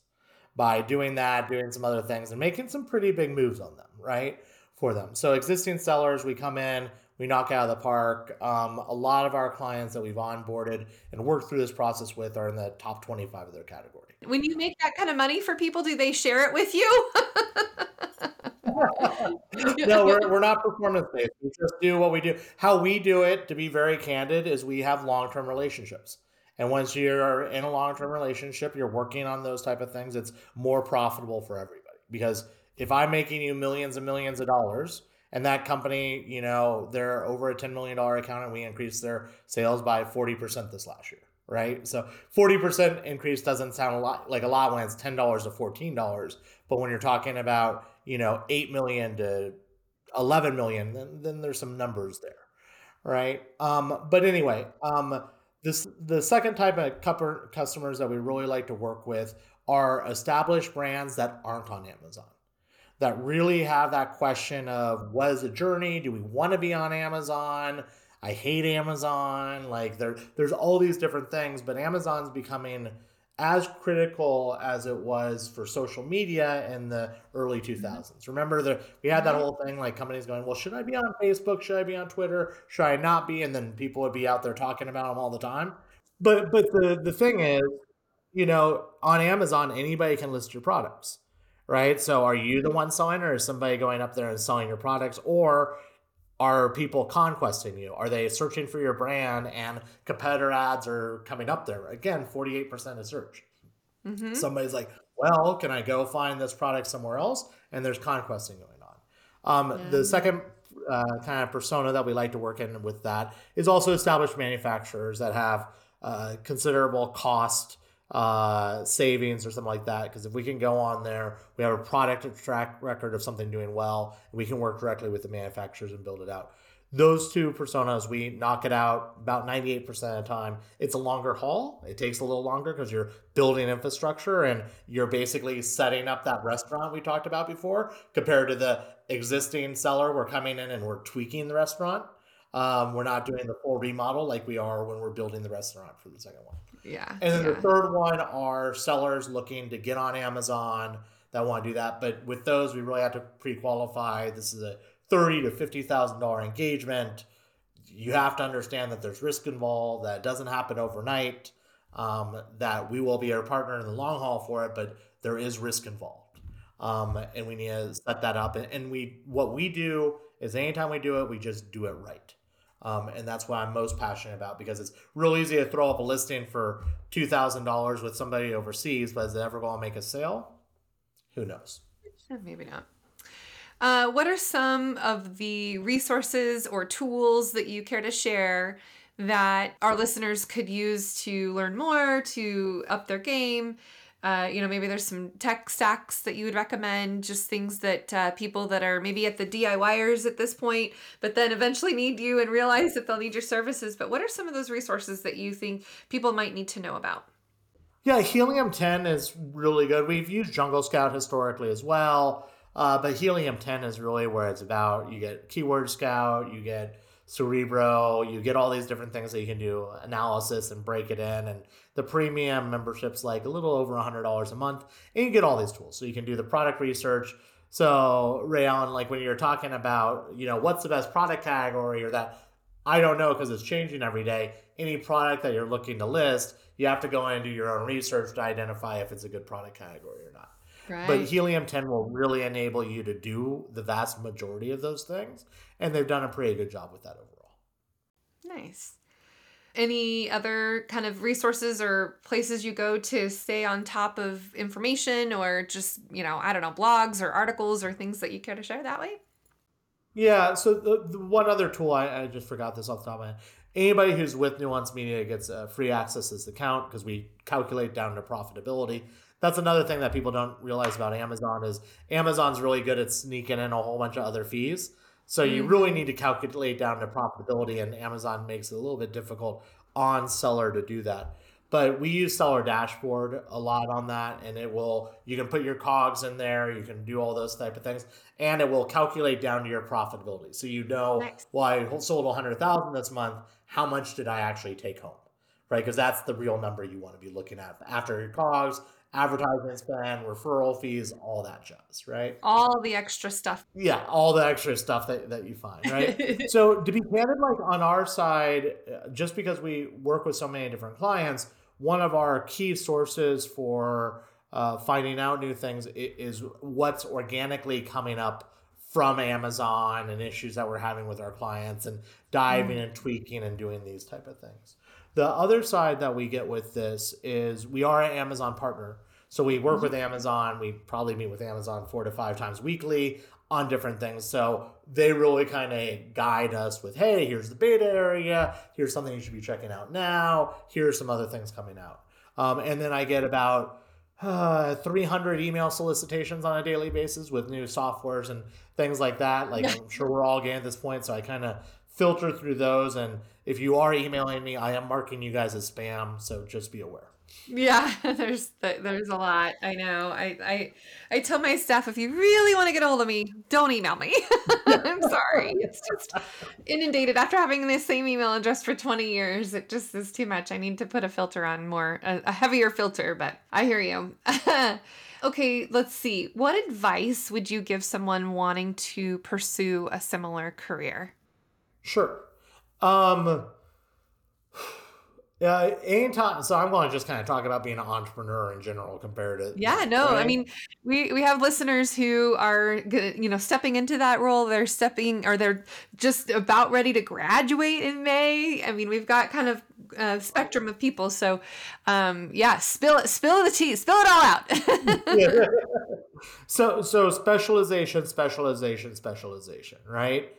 by doing that, doing some other things, and making some pretty big moves on them, right? For them. So, existing sellers, we come in, we knock out of the park. Um, a lot of our clients that we've onboarded and worked through this process with are in the top 25 of their category. When you make that kind of money for people, do they share it with you? no, we're, we're not performance based. We just do what we do. How we do it, to be very candid, is we have long term relationships. And once you're in a long term relationship, you're working on those type of things, it's more profitable for everybody. Because if I'm making you millions and millions of dollars, and that company, you know, they're over a $10 million account and we increased their sales by 40% this last year, right? So 40% increase doesn't sound a lot like a lot when it's $10 to $14. But when you're talking about, you know, 8 million to 11 million, then, then there's some numbers there, right? Um, but anyway, um, this the second type of customers that we really like to work with are established brands that aren't on Amazon that really have that question of what is the journey? Do we want to be on Amazon? I hate Amazon. Like there, there's all these different things, but Amazon's becoming as critical as it was for social media in the early 2000s. Mm-hmm. Remember that we had that mm-hmm. whole thing like companies going, "Well, should I be on Facebook? Should I be on Twitter? Should I not be?" And then people would be out there talking about them all the time. But but the the thing is, you know, on Amazon anybody can list your products right? So are you the one selling or is somebody going up there and selling your products or are people conquesting you? Are they searching for your brand and competitor ads are coming up there? Again, 48% of search. Mm-hmm. Somebody's like, well, can I go find this product somewhere else? And there's conquesting going on. Um, yeah. The second uh, kind of persona that we like to work in with that is also established manufacturers that have uh, considerable cost uh, savings or something like that. Because if we can go on there, we have a product track record of something doing well, and we can work directly with the manufacturers and build it out. Those two personas, we knock it out about 98% of the time. It's a longer haul. It takes a little longer because you're building infrastructure and you're basically setting up that restaurant we talked about before compared to the existing seller. We're coming in and we're tweaking the restaurant. Um, we're not doing the full remodel like we are when we're building the restaurant for the second one. Yeah. And then yeah. the third one are sellers looking to get on Amazon that want to do that. But with those, we really have to pre-qualify. This is a thirty to fifty thousand dollar engagement. You have to understand that there's risk involved. That doesn't happen overnight. Um, that we will be our partner in the long haul for it, but there is risk involved, um, and we need to set that up. And, and we what we do is anytime we do it, we just do it right. Um, and that's what I'm most passionate about because it's real easy to throw up a listing for two thousand dollars with somebody overseas, but is it ever going to make a sale? Who knows? Maybe not. Uh, what are some of the resources or tools that you care to share that our listeners could use to learn more, to up their game? Uh, you know, maybe there's some tech stacks that you would recommend, just things that uh, people that are maybe at the DIYers at this point, but then eventually need you and realize that they'll need your services. But what are some of those resources that you think people might need to know about? Yeah, Helium 10 is really good. We've used Jungle Scout historically as well, uh, but Helium 10 is really where it's about. You get Keyword Scout, you get Cerebro, you get all these different things that you can do analysis and break it in. And the premium membership's like a little over $100 a month, and you get all these tools. So you can do the product research. So, Rae Allen, like when you're talking about, you know, what's the best product category or that, I don't know because it's changing every day. Any product that you're looking to list, you have to go in and do your own research to identify if it's a good product category or not. Right. But Helium 10 will really enable you to do the vast majority of those things. And they've done a pretty good job with that overall. Nice. Any other kind of resources or places you go to stay on top of information or just, you know, I don't know, blogs or articles or things that you care to share that way? Yeah. So the, the one other tool, I, I, just forgot this off the top of my head. Anybody who's with Nuance Media gets uh, free access to the account because we calculate down to profitability that's another thing that people don't realize about Amazon is Amazon's really good at sneaking in a whole bunch of other fees. So you mm-hmm. really need to calculate down to profitability, and Amazon makes it a little bit difficult on seller to do that. But we use Seller Dashboard a lot on that, and it will you can put your cogs in there, you can do all those type of things, and it will calculate down to your profitability. So you know, nice. well, I sold 100,000 this month. How much did I actually take home? Right, because that's the real number you want to be looking at after your cogs, advertising spend, referral fees, all that jazz, right? All the extra stuff. Yeah, all the extra stuff that, that you find, right? so to be candid, like on our side, uh, just because we work with so many different clients, one of our key sources for uh, finding out new things is what's organically coming up from Amazon and issues that we're having with our clients and diving mm. and tweaking and doing these type of things. The other side that we get with this is we are an Amazon partner. So we work with mm-hmm. Amazon. We probably meet with Amazon four to five times weekly on different things. So they really kind of guide us with, hey, here's the beta area. Here's something you should be checking out now. Here's some other things coming out. Um, and then I get about uh, 300 email solicitations on a daily basis with new softwares and things like that. Like I'm sure we're all getting at this point. So I kind of filter through those. And if you are emailing me, I am marking you guys as spam. So just be aware. Yeah, there's there's a lot. I know. I I I tell my staff if you really want to get a hold of me, don't email me. I'm sorry. It's just inundated after having the same email address for 20 years. It just is too much. I need to put a filter on more a, a heavier filter, but I hear you. okay, let's see. What advice would you give someone wanting to pursue a similar career? Sure. Um yeah, anytime. So I'm going to just kind of talk about being an entrepreneur in general compared to. Yeah, no, right? I mean, we we have listeners who are you know stepping into that role. They're stepping, or they're just about ready to graduate in May. I mean, we've got kind of a spectrum of people. So, um, yeah, spill it, spill the tea, spill it all out. yeah. So so specialization, specialization, specialization, right?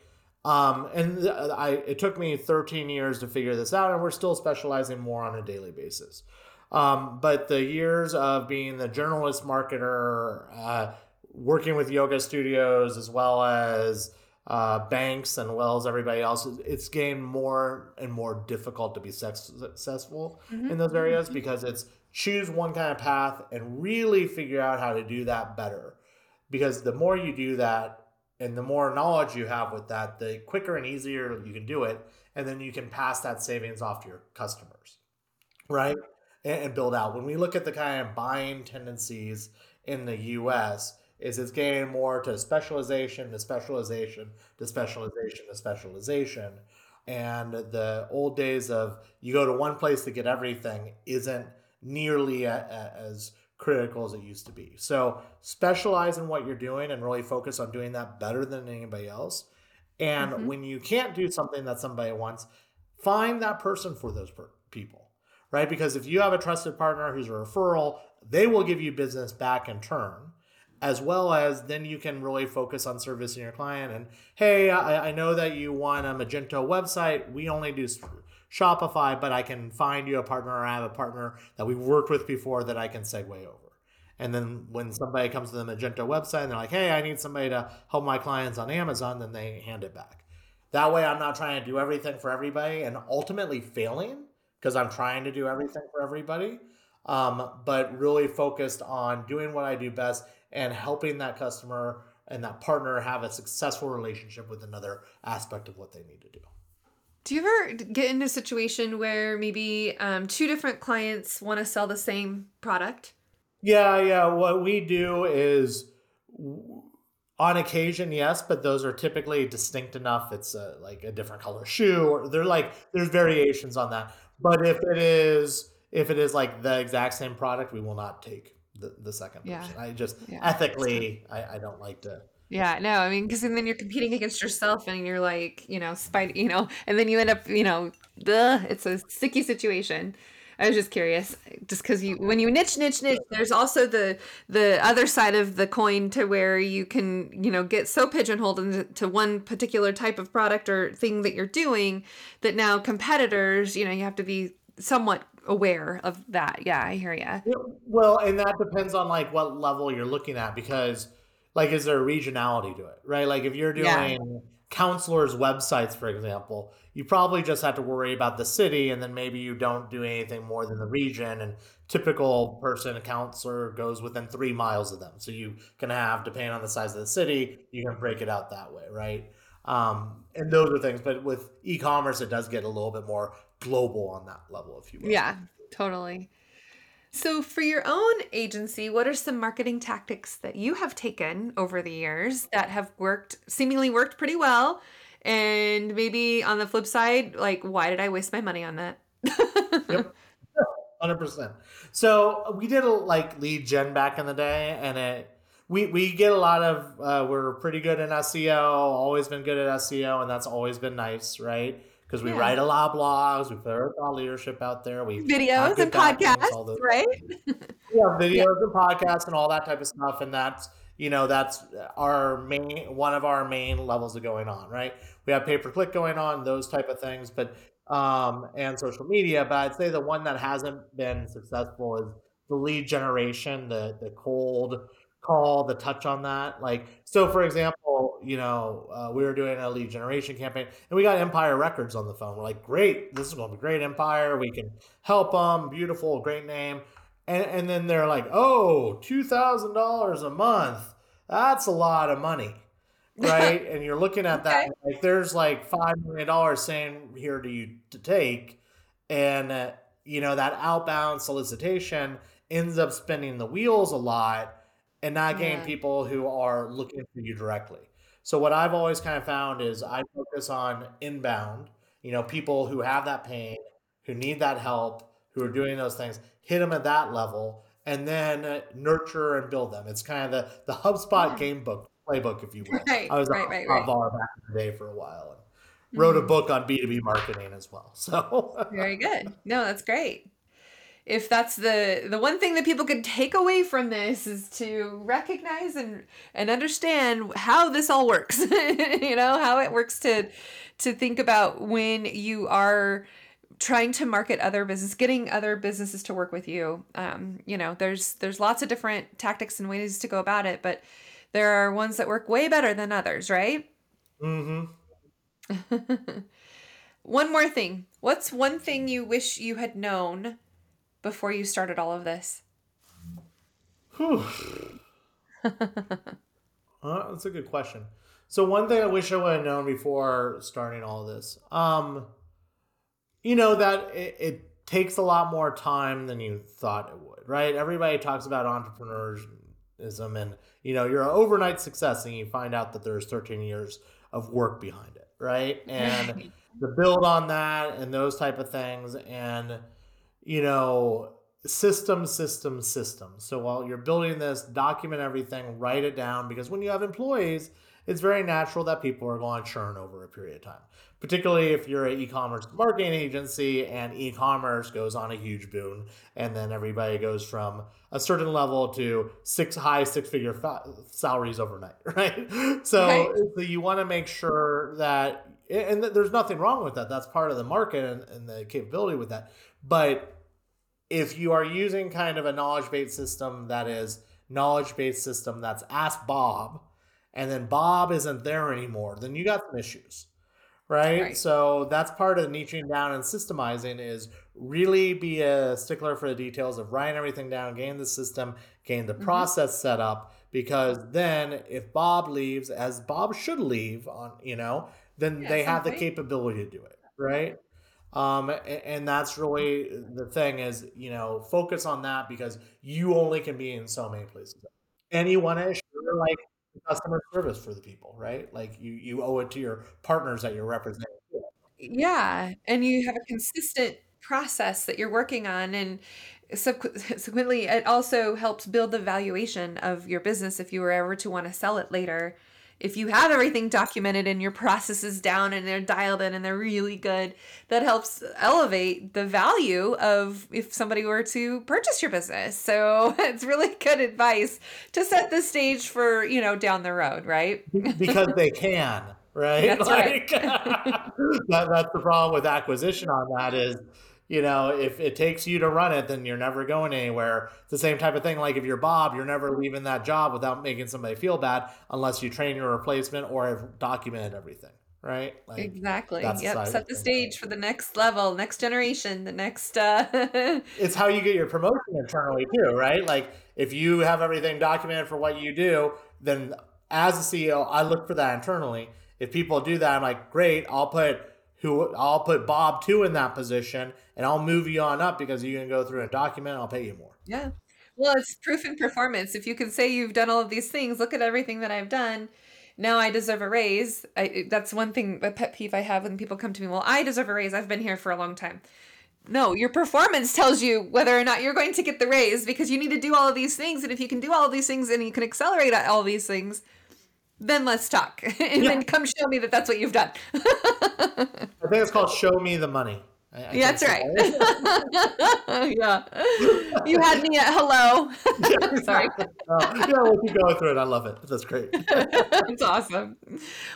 Um, and I, it took me 13 years to figure this out, and we're still specializing more on a daily basis. Um, but the years of being the journalist marketer, uh, working with yoga studios, as well as uh, banks and well as everybody else, it's getting more and more difficult to be successful mm-hmm. in those areas because it's choose one kind of path and really figure out how to do that better. Because the more you do that, and the more knowledge you have with that, the quicker and easier you can do it. And then you can pass that savings off to your customers, right? And, and build out. When we look at the kind of buying tendencies in the US, is it's getting more to specialization, to specialization, to specialization, to specialization. And the old days of you go to one place to get everything isn't nearly a, a, as critical as it used to be. So specialize in what you're doing and really focus on doing that better than anybody else. And mm-hmm. when you can't do something that somebody wants, find that person for those per- people, right? Because if you have a trusted partner who's a referral, they will give you business back in turn, as well as then you can really focus on servicing your client. And hey, I, I know that you want a Magento website. We only do Shopify, but I can find you a partner or I have a partner that we've worked with before that I can segue over. And then when somebody comes to the Magento website and they're like, hey, I need somebody to help my clients on Amazon, then they hand it back. That way, I'm not trying to do everything for everybody and ultimately failing because I'm trying to do everything for everybody, um, but really focused on doing what I do best and helping that customer and that partner have a successful relationship with another aspect of what they need to do. Do you ever get in a situation where maybe um, two different clients want to sell the same product? Yeah, yeah. What we do is, on occasion, yes, but those are typically distinct enough. It's a, like a different color shoe, or they're like there's variations on that. But if it is if it is like the exact same product, we will not take the, the second Yeah. person. I just Yeah, ethically, I, I don't like to. Yeah, no, I mean, because then you're competing against yourself, and you're like, you know, spite, you know, and then you end up, you know, ugh, it's a sticky situation. I was just curious, just because you, when you niche, niche, niche, there's also the the other side of the coin to where you can, you know, get so pigeonholed into one particular type of product or thing that you're doing that now competitors, you know, you have to be somewhat aware of that. Yeah, I hear you. Well, and that depends on like what level you're looking at because, like, is there a regionality to it, right? Like, if you're Yeah. doing counselors' websites, for example, you probably just have to worry about the city, and then maybe you don't do anything more than the region. And typical person, a counselor, goes within three miles of them, so you can have, depending on the size of the city, you can break it out that way, right? Um, and those are things, but with e-commerce, it does get a little bit more global on that level, if you will. Yeah, totally. So, for your own agency, what are some marketing tactics that you have taken over the years that have worked, seemingly worked pretty well? And maybe on the flip side, like, why did I waste my money on that? Yep. Hundred percent. So we did a like lead gen back in the day, and it we we get a lot of uh, we're pretty good in SEO. Always been good at SEO, and that's always been nice, right? Because we Yeah. write a lot of blogs, we put our thought leadership out there, we Videos and podcasts, right? yeah, videos and podcasts and all that type of stuff. And that's you know that's our main one of our main levels of going on, right? We have pay per click going on, those type of things, but um and social media. But I'd say the one that hasn't been successful is the lead generation, the the cold call, the touch on that. Like so, for example, you know uh, we were doing a lead generation campaign, and we got Empire Records on the phone. We're like, great, this is going to be great, Empire. We can help them. Beautiful, great name and, and then they're like, oh, $2,000 a month. That's a lot of money. Right. and you're looking at that, Okay. like, there's like $5 million saying here to you to take. And, uh, you know, that outbound solicitation ends up spinning the wheels a lot and not getting Yeah. people who are looking for you directly. So, what I've always kind of found is I focus on inbound, you know, people who have that pain, who need that help, who are doing those things, hit them at that level, and then uh, nurture and build them. It's kind of the the HubSpot Yeah. game book playbook, if you will. Right, I was right, a right, right. VAR back in the day for a while and wrote a Mhm. book on B two B marketing as well. So Very good. No, that's great. If that's the the one thing that people could take away from this is to recognize and and understand how this all works. you know, how it works to to think about when you are trying to market other business getting other businesses to work with you um, you know there's there's lots of different tactics and ways to go about it but there are ones that work way better than others right mm-hmm one more thing. What's one thing you wish you had known before you started all of this? Uh, that's a good question. So one thing I wish I would have known before starting all this, um, you know that it, it takes a lot more time than you thought it would, right? Everybody talks about entrepreneurism, and you know you're an overnight success, and you find out that there's 13 years of work behind it, right? And the build on that, and those type of things, and you know system, system, system. So while you're building this, document everything, write it down, because when you have employees, it's very natural that people are going to churn over a period of time. Particularly if you're an e-commerce marketing agency and e-commerce goes on a huge boom, and then everybody goes from a certain level to six high six-figure fa- salaries overnight, right? So, Right. so you want to make sure that and there's nothing wrong with that. That's part of the market and, and the capability with that. But if you are using kind of a knowledge based system that is knowledge based system that's ask Bob, and then Bob isn't there anymore, then you got some issues. Right? right? So that's part of niching down and systemizing is really be a stickler for the details of writing everything down, gain the system, gain the mm-hmm. process set up. Because then, if Bob leaves, as Bob should leave, on you know, then yeah, they have the capability to do it, right? Um, and, that's really the thing is, you know, focus on that because you only can be in so many places. And you want to assure like customer service for the people, right? Like you, you owe it to your partners that you're representing. Yeah. And you have a consistent process that you're working on. And subsequently, it also helps build the valuation of your business if you were ever to want to sell it later if you have everything documented and your processes down and they're dialed in and they're really good, that helps elevate the value of if somebody were to purchase your business. So it's really good advice to set the stage for, you know, down the road, right? because they can, right? That's like, right. that, that's the problem with acquisition on that is you know, if it takes you to run it, then you're never going anywhere. It's the same type of thing. Like if you're Bob, you're never leaving that job without making somebody feel bad unless you train your replacement or have documented everything. Right? Like, exactly. Yep. Set the stage for the next level, next generation, the next. uh It's how you get your promotion internally too, right? Like if you have everything documented for what you do, then as a CEO, I look for that internally. If people do that, I'm like, great. I'll put who I'll put Bob two in that position and I'll move you on up because you can go through a document. I'll pay you more. Yeah. Well, it's proof in performance. If you can say you've done all of these things, look at everything that I've done. Now I deserve a raise. I, that's one thing, a pet peeve I have when people come to me. Well, I deserve a raise. I've been here for a long time. No, your performance tells you whether or not you're going to get the raise because you need to do all of these things. And if you can do all of these things and you can accelerate all these things, then let's talk and yeah. then come show me that that's what you've done. I think it's called Show Me the Money. I, I yeah, that's right. yeah. You had me at hello. Yeah, Sorry. yeah, we'll keep going through it. I love it. That's great. it's awesome.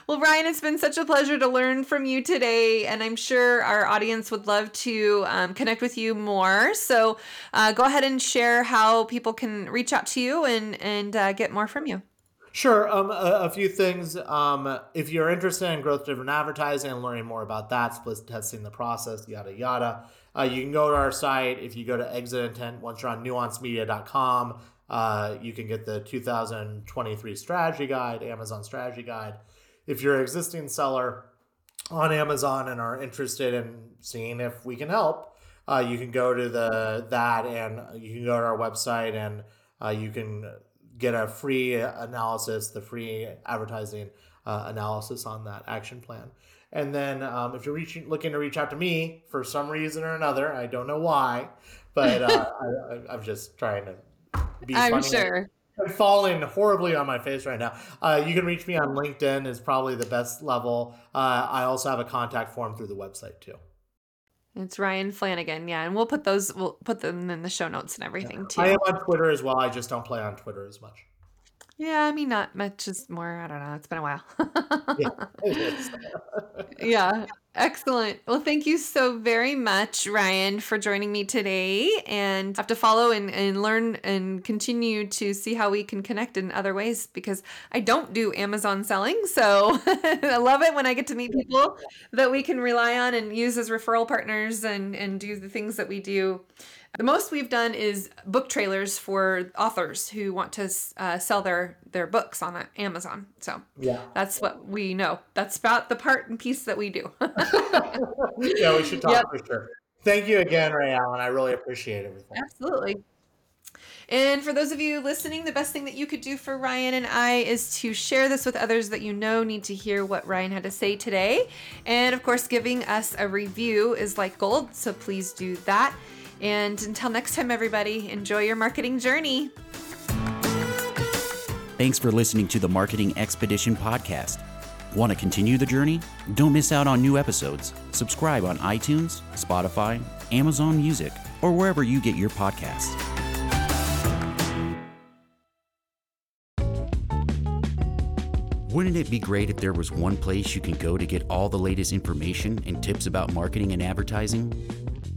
Well, Ryan, it's been such a pleasure to learn from you today. And I'm sure our audience would love to um, connect with you more. So uh, go ahead and share how people can reach out to you and, and uh, get more from you. Sure. Um, a, a, few things. Um, if you're interested in growth driven advertising and learning more about that, split testing the process, yada yada, uh, you can go to our site. If you go to Exit Intent, once you're on nuancemedia.com, uh, you can get the 2023 strategy guide, Amazon strategy guide. If you're an existing seller on Amazon and are interested in seeing if we can help, uh, you can go to the that and you can go to our website and uh, you can get a free analysis, the free advertising uh, analysis on that action plan. And then um, if you're reaching, looking to reach out to me for some reason or another, I don't know why, but uh, I, am just trying to be. I'm funny. sure. I'm falling horribly on my face right now. Uh, you can reach me on LinkedIn is probably the best level. Uh, I also have a contact form through the website too. It's Ryan Flanagan, yeah, and we'll put those we'll put them in the show notes and everything too. I am on Twitter as well. I just don't play on Twitter as much. Yeah, I mean, not much, just more. I don't know. It's been a while. yeah, yeah, excellent. Well, thank you so very much, Ryan, for joining me today. And have to follow and, and learn and continue to see how we can connect in other ways because I don't do Amazon selling. So I love it when I get to meet people that we can rely on and use as referral partners and, and do the things that we do the most we've done is book trailers for authors who want to uh, sell their their books on Amazon. So yeah, that's what we know. That's about the part and piece that we do. yeah, we should talk yep. for sure. Thank you again, Rae Allen. I really appreciate everything. Absolutely. And for those of you listening, the best thing that you could do for Ryan and I is to share this with others that you know need to hear what Ryan had to say today. And of course, giving us a review is like gold, so please do that. And until next time, everybody, enjoy your marketing journey. Thanks for listening to the Marketing Expedition podcast. Want to continue the journey? Don't miss out on new episodes. Subscribe on iTunes, Spotify, Amazon Music, or wherever you get your podcasts. Wouldn't it be great if there was one place you can go to get all the latest information and tips about marketing and advertising?